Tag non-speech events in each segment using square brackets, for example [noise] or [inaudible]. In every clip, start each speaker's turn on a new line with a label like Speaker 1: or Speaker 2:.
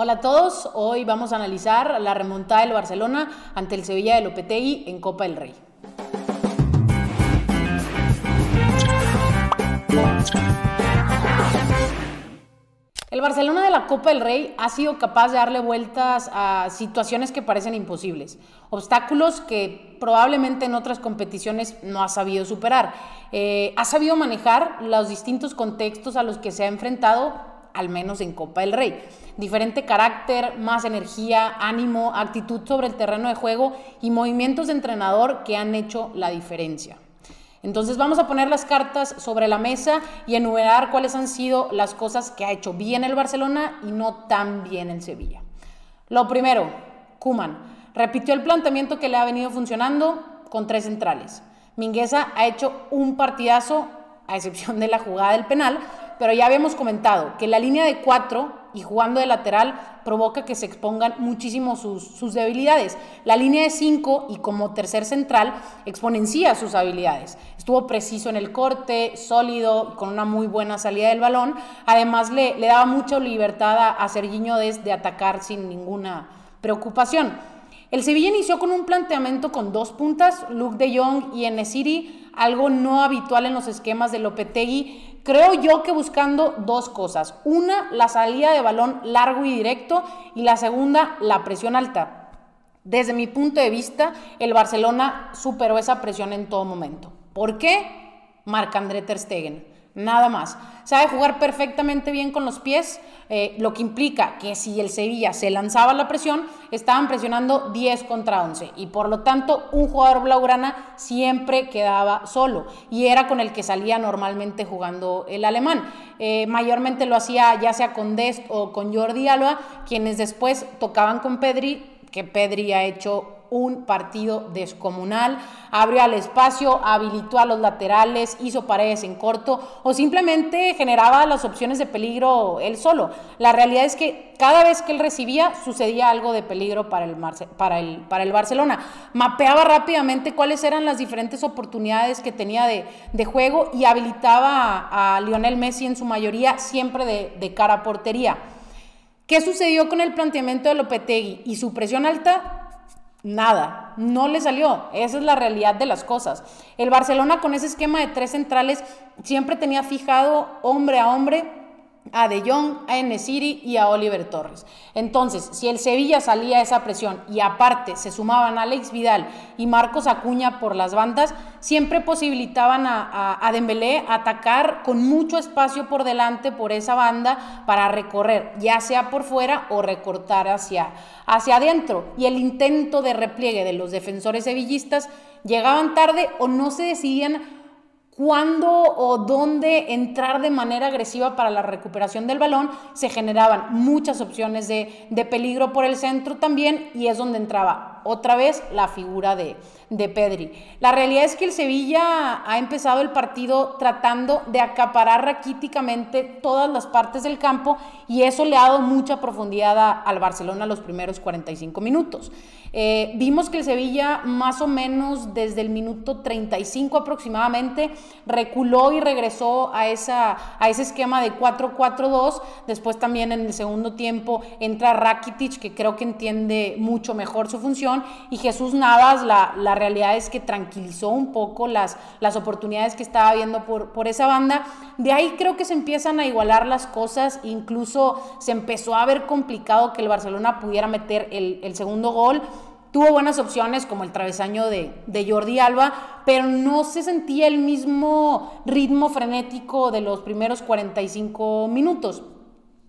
Speaker 1: Hola a todos, hoy vamos a analizar la remontada del Barcelona ante el Sevilla de Lopetegui en Copa del Rey. El Barcelona de la Copa del Rey ha sido capaz de darle vueltas a situaciones que parecen imposibles, obstáculos que probablemente en otras competiciones no ha sabido superar. Eh, ha sabido manejar los distintos contextos a los que se ha enfrentado al menos en Copa del Rey. Diferente carácter, más energía, ánimo, actitud sobre el terreno de juego y movimientos de entrenador que han hecho la diferencia. Entonces vamos a poner las cartas sobre la mesa y enumerar cuáles han sido las cosas que ha hecho bien el Barcelona y no tan bien el Sevilla. Lo primero, Kuman. Repitió el planteamiento que le ha venido funcionando con tres centrales. Mingueza ha hecho un partidazo, a excepción de la jugada del penal, pero ya habíamos comentado que la línea de cuatro y jugando de lateral provoca que se expongan muchísimo sus, debilidades. La línea de cinco y como tercer central exponencia sus habilidades. Estuvo preciso en el corte, sólido, con una muy buena salida del balón. Además le, le daba mucha libertad a, a de atacar sin ninguna preocupación. El Sevilla inició con un planteamiento con dos puntas, Luke de Jong y Enesiri, algo no habitual en los esquemas de Lopetegui. Creo yo que buscando dos cosas. Una, la salida de balón largo y directo y la segunda, la presión alta. Desde mi punto de vista, el Barcelona superó esa presión en todo momento. ¿Por qué? Marc-André Ter Stegen nada más. Sabe jugar perfectamente bien con los pies, eh, lo que implica que si el Sevilla se lanzaba la presión, estaban presionando 10 contra 11 y por lo tanto un jugador blaugrana siempre quedaba solo y era con el que salía normalmente jugando el alemán. Eh, mayormente lo hacía ya sea con Dest o con Jordi Alba, quienes después tocaban con Pedri, que Pedri ha hecho un partido descomunal, abrió al espacio, habilitó a los laterales, hizo paredes en corto o simplemente generaba las opciones de peligro él solo. La realidad es que cada vez que él recibía sucedía algo de peligro para el, para el, para el Barcelona. Mapeaba rápidamente cuáles eran las diferentes oportunidades que tenía de, juego y habilitaba a, Lionel Messi en su mayoría siempre de, de cara a portería. ¿Qué sucedió con el planteamiento de Lopetegui y su presión alta? Nada, no le salió. Esa es la realidad de las cosas. El Barcelona con ese esquema de tres centrales siempre tenía fijado hombre a hombre a De Jong, a Enesiri y a Oliver Torres. Entonces, si el Sevilla salía a esa presión y aparte se sumaban Alex Vidal y Marcos Acuña por las bandas, siempre posibilitaban a, a, Dembélé atacar con mucho espacio por delante por esa banda para recorrer, ya sea por fuera o recortar hacia, hacia adentro. Y el intento de repliegue de los defensores sevillistas llegaban tarde o no se decidían cuándo o dónde entrar de manera agresiva para la recuperación del balón, se generaban muchas opciones de, de, peligro por el centro también y es donde entraba otra vez la figura de, de Pedri. La realidad es que el Sevilla ha empezado el partido tratando de acaparar raquíticamente todas las partes del campo y eso le ha dado mucha profundidad al Barcelona los primeros 45 minutos. Eh, vimos que el Sevilla más o menos desde el minuto 35 aproximadamente reculó y regresó a, esa, a ese esquema de 4-4-2. Después también en el segundo tiempo entra Rakitic, que creo que entiende mucho mejor su función, y Jesús Navas, la, la realidad es que tranquilizó un poco las, las oportunidades que estaba viendo por, por esa banda. De ahí creo que se empiezan a igualar las cosas, incluso se empezó a ver complicado que el Barcelona pudiera meter el, el segundo gol. Tuvo buenas opciones como el travesaño de, de, Jordi Alba, pero no se sentía el mismo ritmo frenético de los primeros 45 minutos.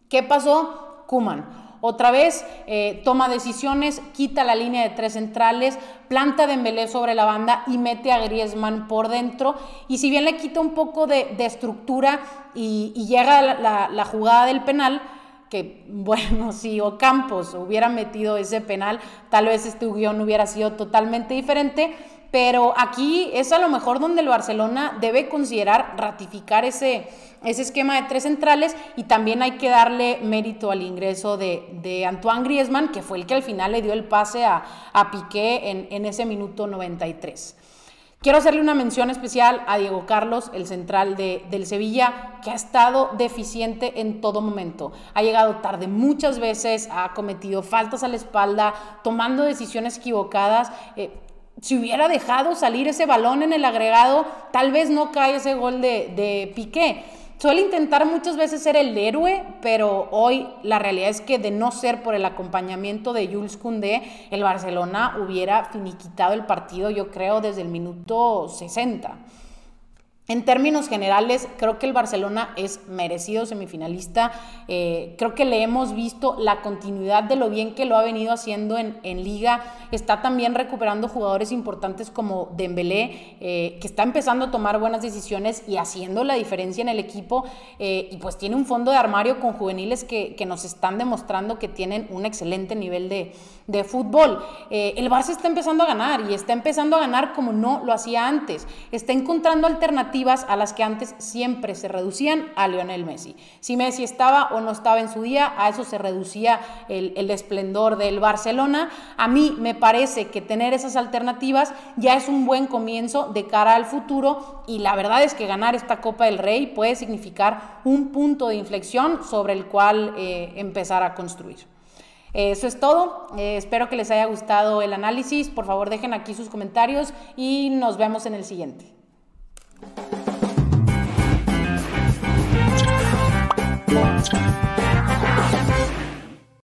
Speaker 1: ¿Qué pasó? Kuman. Otra vez eh, toma decisiones, quita la línea de tres centrales, planta Dembélé sobre la banda y mete a Griezmann por dentro. Y si bien le quita un poco de, estructura y, llega la, la jugada del penal, que [laughs] bueno, si Ocampos hubiera metido ese penal, tal vez este guion hubiera sido totalmente diferente, pero aquí es a lo mejor donde el Barcelona debe considerar ratificar ese, ese esquema de tres centrales y también hay que darle mérito al ingreso de, de Antoine Griezmann, que fue el que al final le dio el pase a, a Piqué en, en ese minuto 93. Quiero hacerle una mención especial a Diego Carlos, el central de, del Sevilla, que ha estado deficiente en todo momento. Ha llegado tarde muchas veces, ha cometido faltas a la espalda, tomando decisiones equivocadas. Eh, si hubiera dejado salir ese balón en el agregado, tal vez no cae ese gol de, de Piqué. Suele intentar muchas veces ser el héroe, pero hoy la realidad es que de no ser por el acompañamiento de Jules Koundé, el Barcelona hubiera finiquitado el partido, yo creo, desde el minuto 60. En términos generales, creo que el Barcelona es merecido semifinalista. Eh, creo que le hemos visto la continuidad de lo bien que lo ha venido haciendo en, Liga. Está también recuperando jugadores importantes como Dembélé, eh, que está empezando a tomar buenas decisiones y haciendo la diferencia en el equipo. Eh, y pues tiene un fondo de armario con juveniles que, nos están demostrando que tienen un excelente nivel de, de fútbol. el Barça está empezando a ganar y está empezando a ganar como no lo hacía antes. Está encontrando alternativas a las que antes siempre se reducían a Lionel Messi. Si Messi estaba o no estaba en su día, a eso se reducía el, esplendor del Barcelona. A mí me parece que tener esas alternativas ya es un buen comienzo de cara al futuro y la verdad es que ganar esta Copa del Rey puede significar un punto de inflexión sobre el cual eh, empezar a construir. Eso es todo. Eh, espero que les haya gustado el análisis. Por favor, dejen aquí sus comentarios y nos vemos en el siguiente.